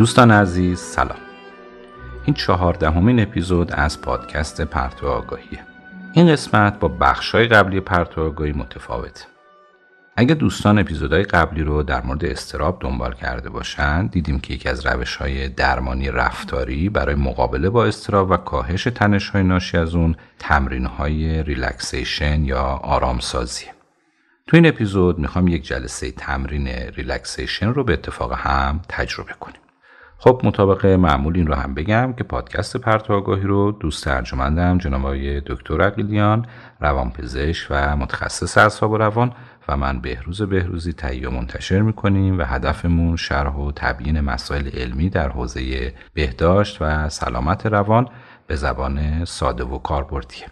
دوستان عزیز سلام. این چهاردهمین اپیزود از پادکست پرتو آگاهیه این قسمت با بخشای قبلی پرتو آگاهی متفاوته. اگه دوستان اپیزودهای قبلی رو در مورد اضطراب دنبال کرده باشند دیدیم که یکی از روش های درمانی رفتاری برای مقابله با اضطراب و کاهش تنش های ناشی از اون تمرین های relaxation یا آرامسازی. تو این اپیزود می‌خوام یک جلسه تمرین relaxation رو به اتفاق هم تجربه کنیم. خب مطابق معمول این رو هم بگم که پادکست پرتو آگاهی رو دوست ارجمندم جناب آقای دکتر عقیلیان روانپزشک و متخصص اعصاب و روان و من بهروز بهروزی تهیه و منتشر می‌کنیم و هدفمون شرح و تبیین مسائل علمی در حوزه بهداشت و سلامت روان به زبان ساده و کاربردیه.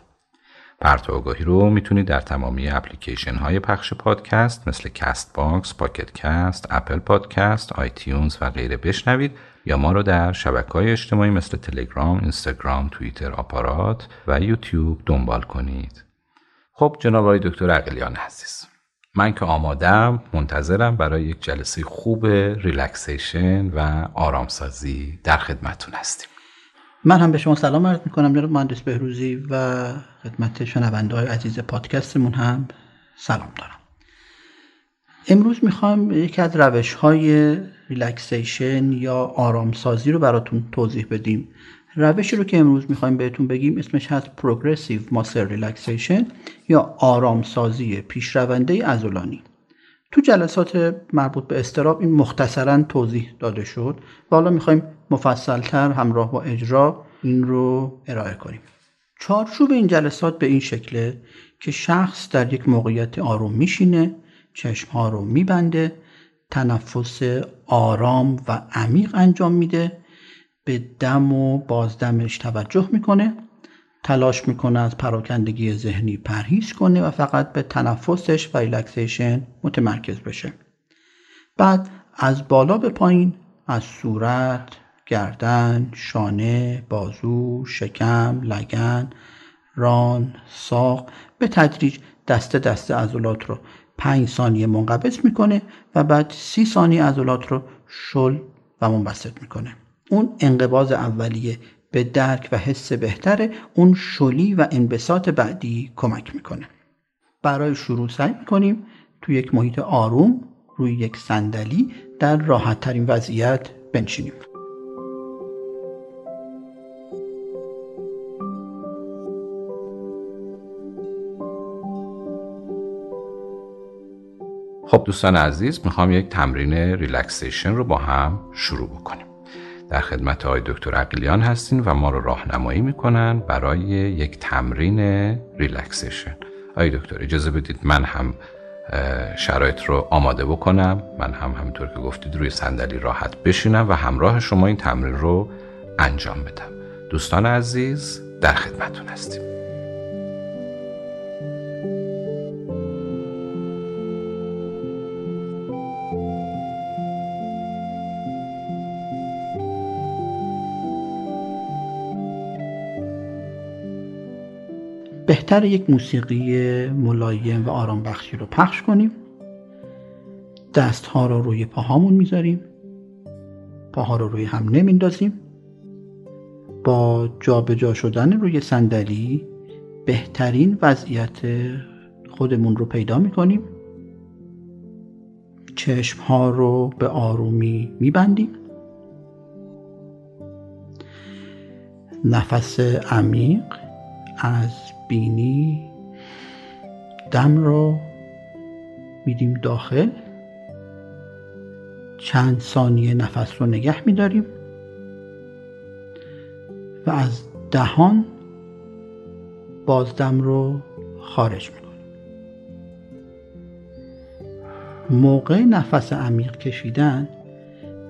پرتو آگاهی رو می‌تونید در تمامی اپلیکیشن های پخش پادکست مثل کست باکس، پاکت کست، اپل پادکست، آیتیونز و غیره بشنوید یا ما رو در شبکه های اجتماعی مثل تلگرام، اینستاگرام، توییتر، آپارات و یوتیوب دنبال کنید. خب جناب آقای دکتر عقلیان عزیز من که آمادم منتظرم برای یک جلسه خوب ریلکسیشن و آرامسازی در خدمتون هستیم من هم به شما سلام عرض می‌کنم جناب مهندس بهروزی و خدمت شنونده های عزیز پادکستمون هم سلام دارم امروز می‌خوام یکی از روش های relaxation یا آرامسازی رو براتون توضیح بدیم. روشی رو که امروز می‌خوایم بهتون بگیم اسمش هست progressive muscle relaxation یا آرامسازی پیشرونده عضلانی تو جلسات مربوط به اضطراب این مختصرا توضیح داده شد و حالا می‌خوایم مفصلتر همراه با اجرا این رو ارائه کنیم. چارچوب این جلسات به این شکله که شخص در یک موقعیت آروم میشینه چشمها رو میبنده تنفس آرام و عمیق انجام میده. به دم و بازدمش توجه می‌کنه. تلاش می‌کنه از پراکندگی ذهنی پرهیز کنه و فقط به تنفسش و ریلکسیشن متمرکز بشه. بعد از بالا به پایین از صورت گردن شانه بازو شکم لگن ران ساق به تدریج دسته دسته عضلات رو پنج ثانیه منقبض می‌کنه و بعد سی ثانیه عضلات رو شل و منبسط می‌کنه. اون انقباز اولیه به درک و حس بهتره. اون شلی و انبساط بعدی کمک می‌کنه. برای شروع سعی می‌کنیم تو یک محیط آروم روی یک صندلی در راحت ترین وضعیت بنشینیم. خب دوستان عزیز می‌خوام یک تمرین relaxation رو با هم شروع بکنیم. در خدمت آقای دکتر عقیلیان هستیم و ما رو راهنمایی می‌کنن برای یک تمرین relaxation. آقای دکتر اجازه بدید من هم شرایط رو آماده بکنم. من هم همینطور که گفتید روی صندلی راحت بشینم و همراه شما این تمرین رو انجام بدم. دوستان عزیز در خدمتون هستیم. بهتر یک موسیقی ملایم و آرام بخشی رو پخش کنیم. دست ها رو روی پاهامون می‌ذاریم. پاها رو روی هم نمیندازیم. با جابجا جا شدن روی صندلی بهترین وضعیت خودمون رو پیدا می‌کنیم. چشم ها رو به آرومی میبندیم. نفس عمیق از بینی دم رو میدیم داخل. چند ثانیه نفس رو نگه میداریم. و از دهان بازدم رو خارج می‌کنیم. موقع نفس عمیق کشیدن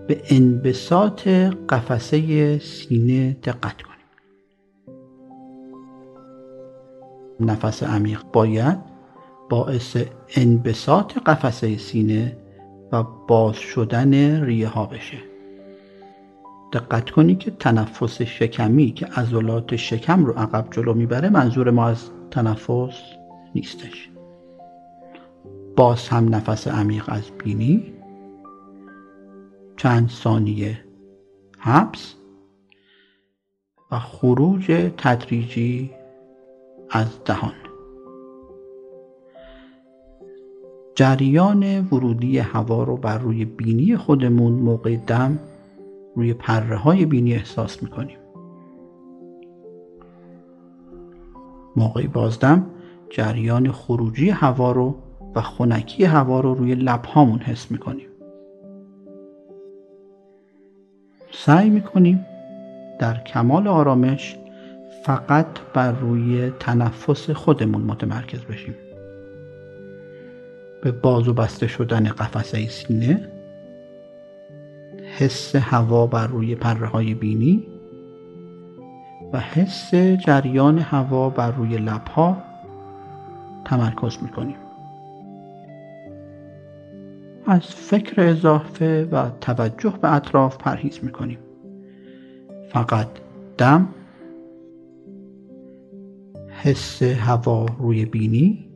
به انبساط قفسه سینه دقت نفس عمیق باید باعث انبساط قفسه سینه و باز شدن ریه ها بشه. دقت کنی که تنفس شکمی که عضلات شکم رو عقب جلو می‌بره منظور ما از تنفس نیستش. باز هم نفس عمیق از بینی. چند ثانیه حبس و خروج تدریجی از دهان. جریان ورودی هوا رو بر روی بینی خودمون موقع دم روی پره های بینی احساس می‌کنیم. موقع بازدم جریان خروجی هوا رو و خنکی هوا رو روی لبهامون حس می‌کنیم. سعی می‌کنیم در کمال آرامش فقط بر روی تنفس خودمون متمرکز بشیم. به باز و بسته شدن قفسه سینه حس هوا بر روی پره های بینی و حس جریان هوا بر روی لبها تمرکز می‌کنیم. از فکر اضافه و توجه به اطراف پرهیز می‌کنیم. فقط دم حس هوا روی بینی.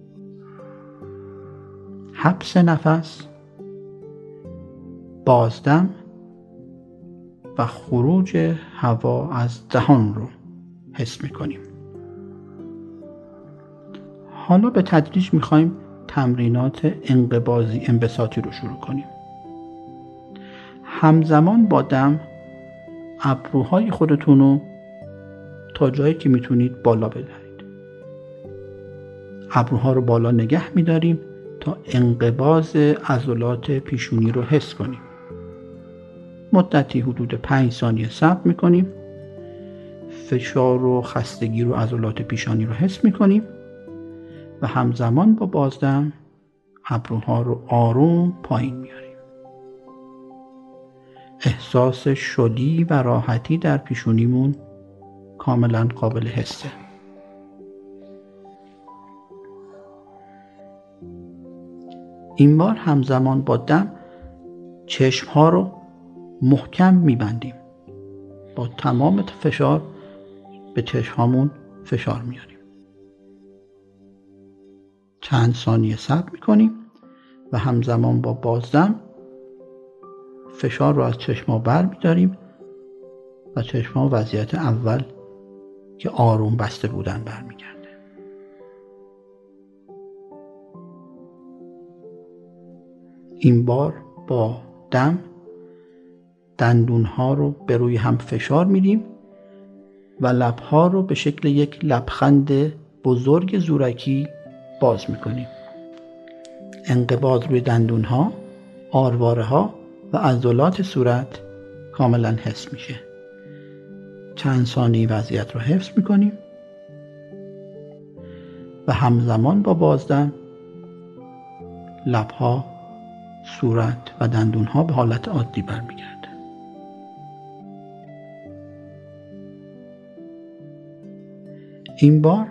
حبس نفس. بازدم و خروج هوا از دهان رو حس می‌کنیم. حالا به تدریج می‌خوایم تمرینات انقبازی انبساطی رو شروع کنیم. همزمان با دم ابروهای خودتون رو تا جایی که می‌تونید بالا بدهید ابروها رو بالا نگه میداریم تا انقباز عضلات پیشونی رو حس کنیم. مدتی حدود 5 ثانیه صبر می‌کنیم. فشار و خستگی رو عضلات پیشانی رو حس می‌کنیم. و همزمان با بازدم ابروها رو آروم پایین میاریم احساس شدی و راحتی در پیشونیمون کاملا قابل حسه. این بار همزمان با دم چشم ها رو محکم میبندیم. با تمام فشار به چشم فشار میاریم چند ثانیه صبر می‌کنیم و همزمان با بازدم فشار رو از چشما بر میداریم و چشما وضعیت اول که آروم بسته بودن برمیگرده این بار با دم دندون ها رو به روی هم فشار میدیم و لبها رو به شکل یک لبخند بزرگ زورکی باز می‌کنیم. انقباض روی دندون ها آرواره ها و عضلات صورت کاملا حس میشه. چند ثانیه وضعیت رو حفظ می‌کنیم. و همزمان با بازدم لبها صورت و دندون ها به حالت عادی برمیگرده این بار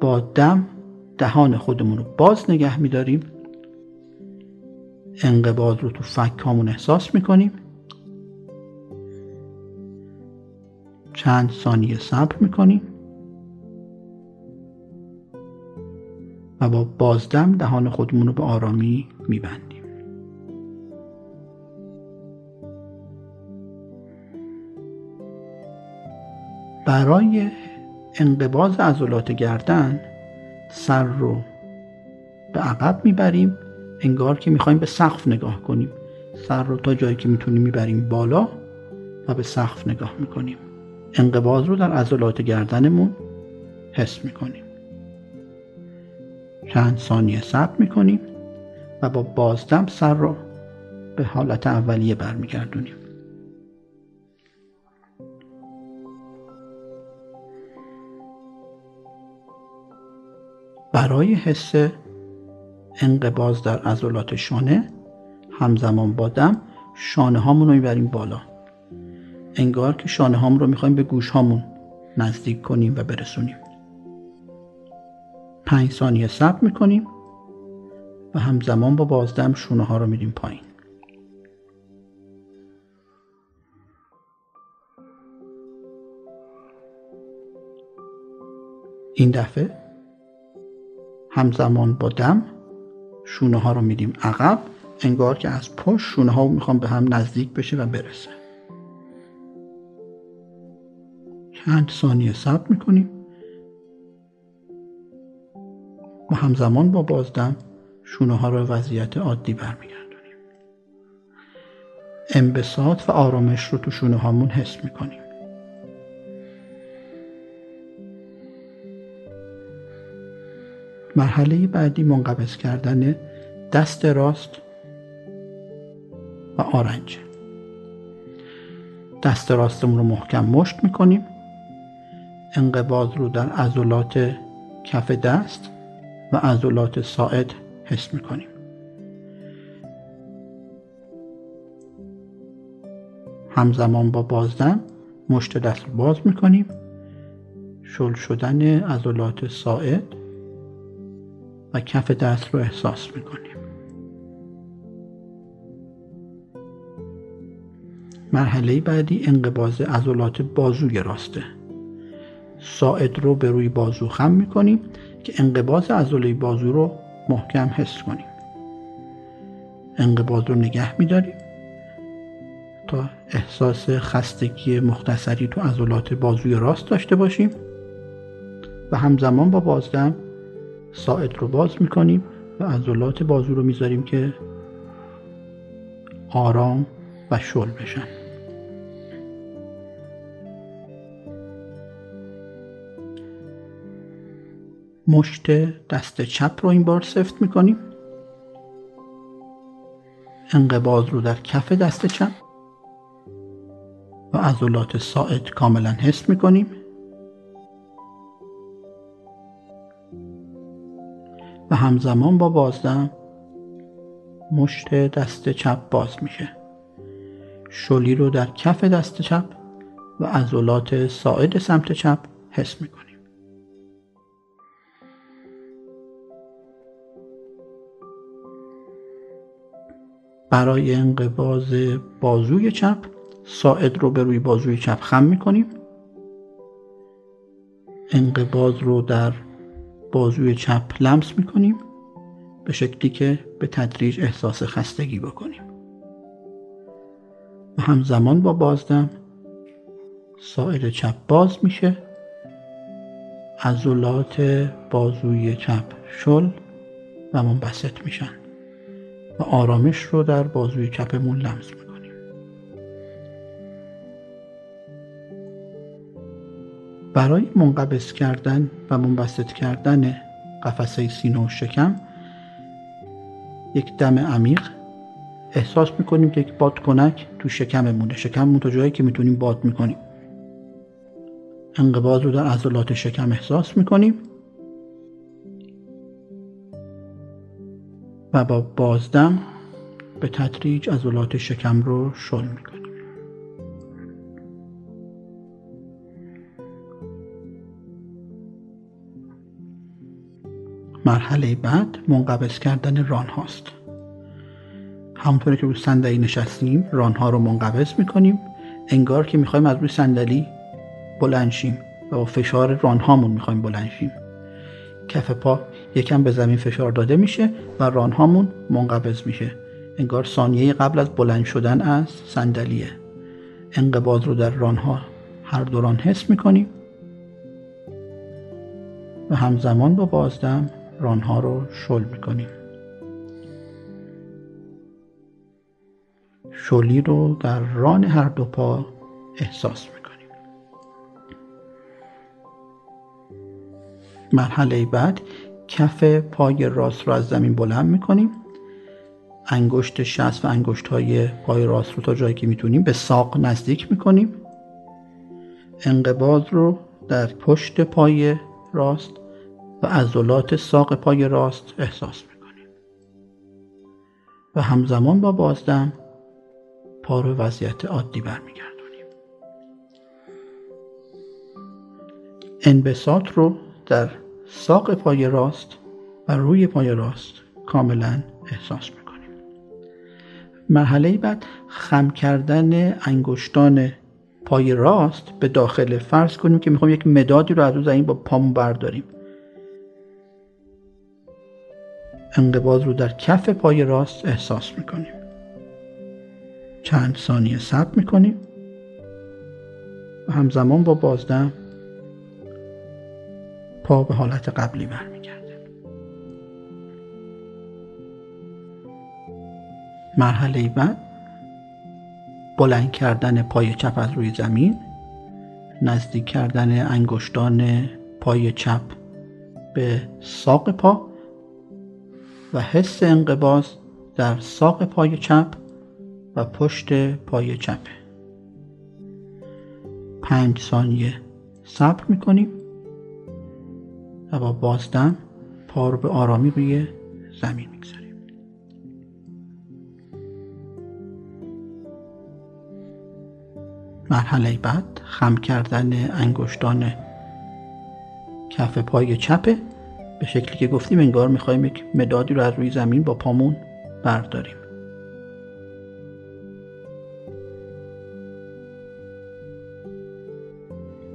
با دم دهان خودمون رو باز نگه میداریم. انقباض رو تو فکامون احساس می‌کنیم. چند ثانیه صبر می‌کنیم. و با بازدم دهان خودمون رو به آرامی میبندیم. برای انقباز عضلات گردن سر رو به عقب می‌بریم. انگار که می‌خوایم به سقف نگاه کنیم. سر رو تا جایی که می‌تونیم می‌بریم بالا و به سقف نگاه می‌کنیم. انقباض رو در عضلات گردنمون حس می‌کنیم. چند ثانیه صبر می‌کنیم و با بازدم سر رو به حالت اولیه برمیگردونیم. برای حس انقباز در عضلات شانه همزمان با دم شانه هامون رو می‌بریم بالا. انگار که شانه هامون رو می‌خوایم به گوش هامون نزدیک کنیم و برسونیم. پنج ثانیه صبر می‌کنیم و همزمان با بازدم شونه ها رو میدیم پایین. این دفعه همزمان با دم شونه ها رو میدیم عقب انگار که از پشت شونه ها می‌خوام به هم نزدیک بشه و برسه. چند ثانیه صبر می‌کنیم. و همزمان با بازدم شونه ها رو وضعیت عادی برمیگردونیم. انبساط و آرامش رو تو شونه هامون حس می‌کنیم. مرحله بعدی منقبض کردن دست راست و آرنج. دست راستمون رو محکم مشت می‌کنیم. انقباض رو در عضلات کف دست و عضلات ساعد حس می‌کنیم. همزمان با بازدم مشت دست رو باز می‌کنیم. شل شدن عضلات ساعد کف دست رو احساس می‌کنیم. مرحله بعدی انقباز عضلات بازوی راسته. ساعد رو به روی بازو خم می‌کنیم که انقباز عضله بازو رو محکم حس کنیم. انقباض رو نگه میداریم تا احساس خستگی مختصری تو عضلات بازوی راست داشته باشیم و همزمان با بازدم ساعد رو باز می‌کنیم و عضلات بازو رو می‌ذاریم که آرام و شل بشن. مشت دست چپ رو این بار سفت می‌کنیم. انقباض رو در کف دست چپ و عضلات ساعد کاملا حس می‌کنیم. و همزمان با بازدم مشت دست چپ باز میشه. شلی رو در کف دست چپ و عضلات ساعد سمت چپ حس می‌کنیم. برای انقباز بازوی چپ ساعد رو به روی بازوی چپ خم می‌کنیم. انقباز رو در بازوی چپ لمس می‌کنیم به شکلی که به تدریج احساس خستگی بکنیم. و همزمان با بازدم ساعد چپ باز میشه. عضلات بازوی چپ شل و منبسط میشن و آرامش رو در بازوی کپمون لمس می‌کنیم. برای منقبض کردن و منبسط کردن قفسه سینه و شکم یک دم عمیق احساس می‌کنیم که یک بادکنک تو شکممونه. شکممون تا جایی که می‌تونیم باد می‌کنیم. انقباض رو در عضلات شکم احساس می‌کنیم. و با بازدم به تدریج عضلات شکم رو شل می‌کنیم. مرحله بعد منقبض کردن ران هاست. همونطوری که روی صندلی نشستیم ران ها رو منقبض می‌کنیم. انگار که می‌خوایم از روی صندلی بلند شیم و با فشار ران هامون می‌خوایم بلند شیم. کف پا یکم به زمین فشار داده میشه و رانهامون منقبض میشه. انگار ثانیه قبل از بلند شدن از صندلیه. انقباض رو در رانها هر دوران حس می‌کنیم. و همزمان با بازدم رانها رو شل می‌کنیم. شلی رو در ران هر دو پا احساس مرحله بعد کف پای راست رو از زمین بلند می‌کنیم. انگشت شست و انگشت های پای راست رو تا جایی که می‌تونیم به ساق نزدیک می‌کنیم. انقباض رو در پشت پای راست و عضلات ساق پای راست احساس می‌کنیم. و همزمان با بازدم پا رو وضعیت عادی برمیگردونیم. انبساط رو در ساق پای راست و روی پای راست کاملا احساس می‌کنیم. مرحله بعد خم کردن انگشتان پای راست به داخل فرض کنیم که می‌خوایم یک مدادی رو از رو زمین با پامون برداریم. انقباض رو در کف پای راست احساس می‌کنیم. چند ثانیه صبر می‌کنیم. و همزمان با بازدم پا به حالت قبلی برمیگرده مرحله بعد بلند کردن پای چپ از روی زمین نزدیک کردن انگشتان پای چپ به ساق پا. و حس انقباز در ساق پای چپ و پشت پای چپ. پنج ثانیه صبر می‌کنیم و با بازدم پا رو به آرامی روی زمین می‌گذاریم. مرحله بعد خم کردن انگشتان کف پای چپه به شکلی که گفتیم انگار می‌خوایم یک مدادی رو از روی زمین با پامون برداریم.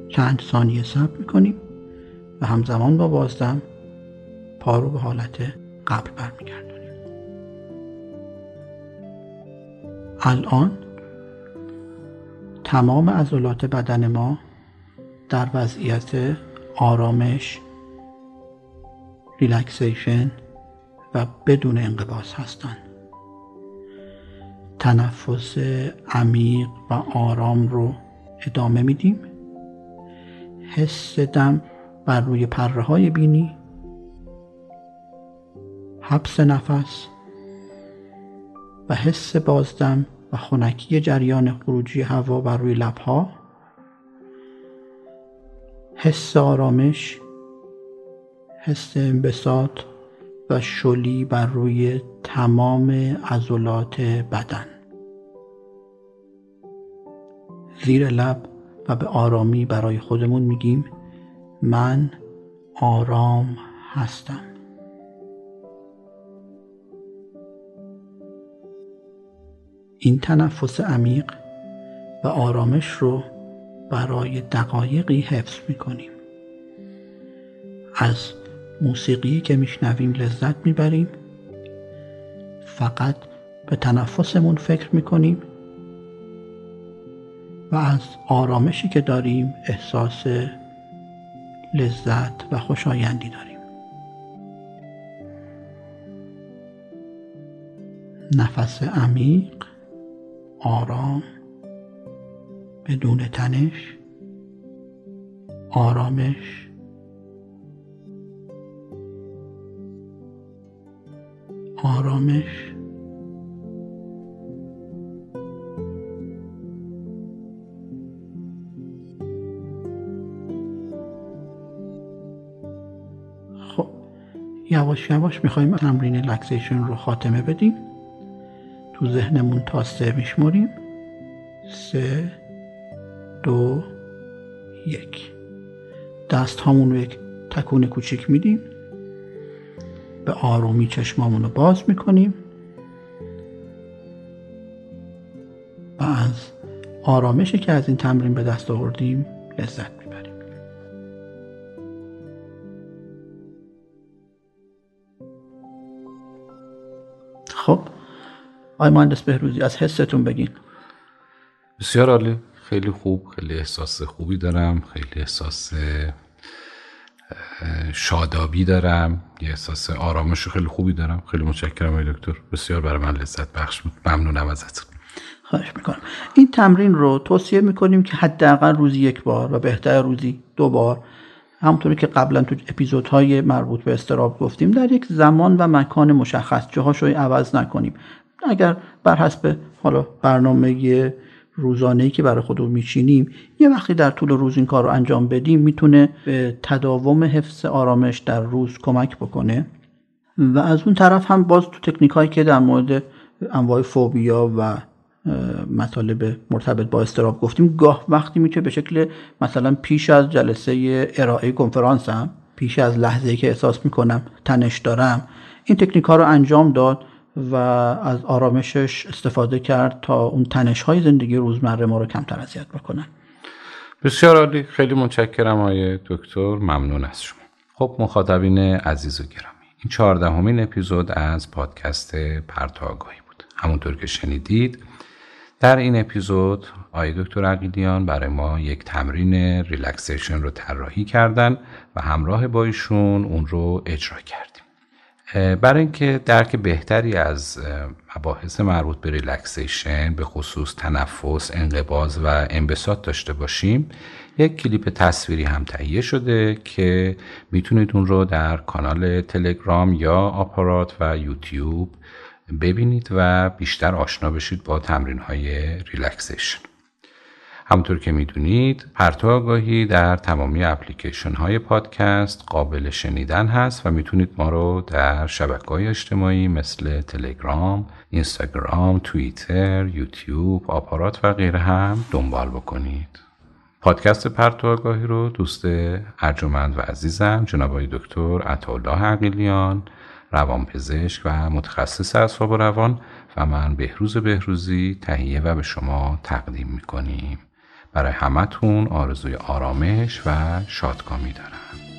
چند ثانیه صبر می‌کنیم و همزمان با بازدم پا رو به حالت قبل برمیگردونیم الان تمام عضلات بدن ما در وضعیت آرامش ریلکسیشن و بدون انقباض هستند تنفس عمیق و آرام رو ادامه میدیم. حس دم بر روی پره های بینی. حبس نفس و حس بازدم و خنکی جریان خروجی هوا بر روی لبها. حس آرامش حس انبساط و شلی بر روی تمام عضلات بدن. زیر لب و به آرامی برای خودمون میگیم من آرام هستم. این تنفس عمیق و آرامش رو برای دقایقی حفظ می‌کنیم. از موسیقی که میشنویم لذت می‌بریم. فقط به تنفسمون فکر می‌کنیم. و از آرامشی که داریم احساس لذت و خوشایندی داریم. نفس عمیق آرام بدون تنش آرامش آرامش. خب یواش یواش می‌خوایم تمرین لکسیشن رو خاتمه بدیم. تو ذهنمون تا سه میشمریم. سه دو یک. دست همون رو یک تکون کوچیک میدیم. به آرومی چشمامون رو باز می‌کنیم و از آرامشی که از این تمرین به دست آوردیم لذت می‌بریم. خب آقای مهندس بهروزی از حستون بگین. بسیار عالی. خیلی خوب خیلی احساس خوبی دارم. خیلی احساس شادابی دارم. یه احساس آرامش خیلی خوبی دارم. خیلی متشکرم آقای دکتر. بسیار برای من لذت بخش بود. ممنونم ازتون. خواهش می‌کنم. این تمرین رو توصیه می‌کنیم که حداقل روزی یک بار و بهتر روزی دو بار همونطوری که قبلا تو اپیزودهای مربوط به استراب گفتیم در یک زمان و مکان مشخص. جاهاش رو عوض نکنیم. اگر بر حسب حالا برنامه روزانه که برای خودمون میچینیم یه وقتی در طول روز این کار رو انجام بدیم می‌تونه به تداوم حفظ آرامش در روز کمک بکنه. و از اون طرف هم باز تو تکنیک هایی که در مورد انواع فوبیا و مطالب مرتبط با استراب گفتیم گاه وقتی می‌تونه به شکل مثلا پیش از جلسه ارائه کنفرانس هم پیش از لحظه که احساس می‌کنم تنش دارم این تکنیک ها رو انجام داد. و از آرامشش استفاده کرد تا اون تنش های زندگی روزمره ما رو کمتر اذیت بکنن بسیار عالی. خیلی متشکرم آقای دکتر. ممنون از شما. خب مخاطبین عزیز و گرامی این چهاردهمین اپیزود از پادکست پرتو آگاهی بود. همونطور که شنیدید در این اپیزود آقای دکتر عقیلیان برای ما یک تمرین relaxation رو طراحی کردن و همراه با ایشون اون رو اجرا کردیم برای اینکه درک بهتری از مباحث مربوط به relaxation به خصوص تنفس، انقباض و انبساط داشته باشیم یک کلیپ تصویری هم تهیه شده که می‌تونید اون رو در کانال تلگرام یا آپارات و یوتیوب ببینید و بیشتر آشنا بشید با تمرین های relaxation. همونطور که می‌دونید پرتو آگاهی در تمامی اپلیکیشن های پادکست قابل شنیدن هست و می‌تونید ما رو در شبکه های اجتماعی مثل تلگرام، اینستاگرام، توییتر، یوتیوب، آپارات و غیره هم دنبال بکنید. پادکست پرتو رو دوست ارجمند و عزیزم جناب دکتر عطاالله عقیلیان روانپزشک و متخصص اعصاب و روان و من بهروز بهروزی تهیه و به شما تقدیم می‌کنیم برای همتون آرزوی آرامش و شادکامی دارم.